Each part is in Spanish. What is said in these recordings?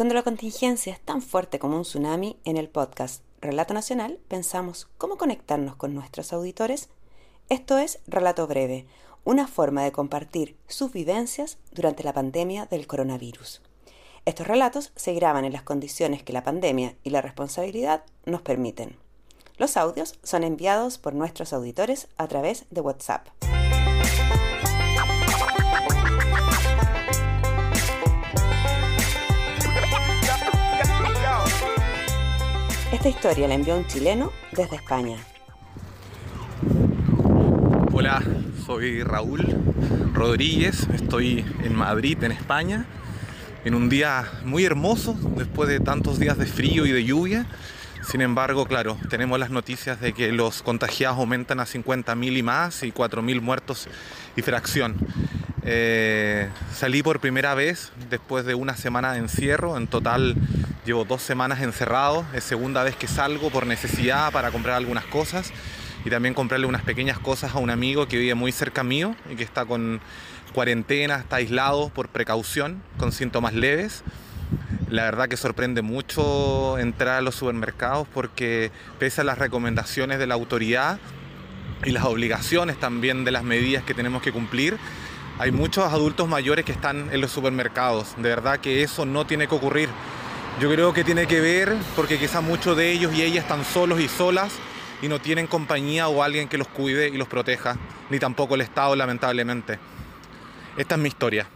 Cuando la contingencia es tan fuerte como un tsunami, en el podcast Relato Nacional pensamos cómo conectarnos con nuestros auditores. Esto es Relato Breve, una forma de compartir sus vivencias durante la pandemia del coronavirus. Estos relatos se graban en las condiciones que la pandemia y la responsabilidad nos permiten. Los audios son enviados por nuestros auditores a través de WhatsApp. Esta historia la envió un chileno desde España. Hola, soy Raúl Rodríguez, estoy en Madrid, en España, en un día muy hermoso después de tantos días de frío y de lluvia. Sin embargo, claro, tenemos las noticias de que los contagiados aumentan a 50.000 y más y 4.000 muertos y fracción. Eh, salí por primera vez después de una semana de encierro, en total llevo dos semanas encerrado, es segunda vez que salgo por necesidad para comprar algunas cosas y también comprarle unas pequeñas cosas a un amigo que vive muy cerca mío y que está con cuarentena, está aislado por precaución, con síntomas leves. La verdad que sorprende mucho entrar a los supermercados porque pese a las recomendaciones de la autoridad y las obligaciones también de las medidas que tenemos que cumplir, hay muchos adultos mayores que están en los supermercados. De verdad que eso no tiene que ocurrir. Yo creo que tiene que ver porque quizá muchos de ellos y ellas están solos y solas y no tienen compañía o alguien que los cuide y los proteja, ni tampoco el Estado lamentablemente. Esta es mi historia.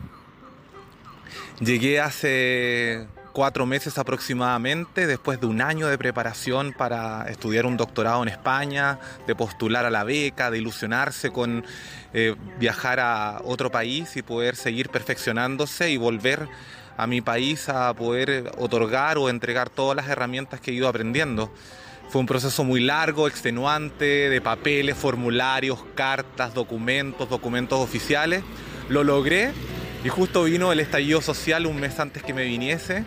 Llegué hace cuatro meses aproximadamente, después de un año de preparación para estudiar un doctorado en España, de postular a la beca, de ilusionarse con eh, viajar a otro país y poder seguir perfeccionándose y volver a mi país a poder otorgar o entregar todas las herramientas que he ido aprendiendo. Fue un proceso muy largo, extenuante, de papeles, formularios, cartas, documentos, documentos oficiales. Lo logré y justo vino el estallido social un mes antes que me viniese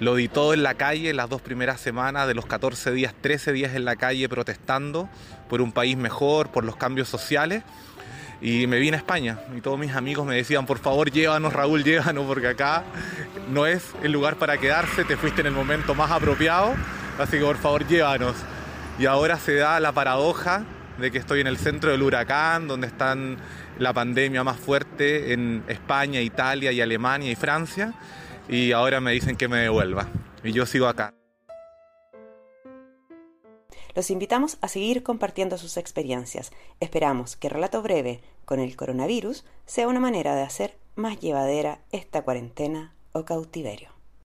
lo di todo en la calle las dos primeras semanas, de los 14 días, 13 días en la calle protestando por un país mejor, por los cambios sociales. Y me vine a España y todos mis amigos me decían, por favor llévanos Raúl, llévanos, porque acá no es el lugar para quedarse, te fuiste en el momento más apropiado, así que por favor llévanos. Y ahora se da la paradoja de que estoy en el centro del huracán, donde están la pandemia más fuerte en España, Italia y Alemania y Francia y ahora me dicen que me devuelva. Y yo sigo acá. Los invitamos a seguir compartiendo sus experiencias. Esperamos que Relato Breve con el coronavirus sea una manera de hacer más llevadera esta cuarentena o cautiverio.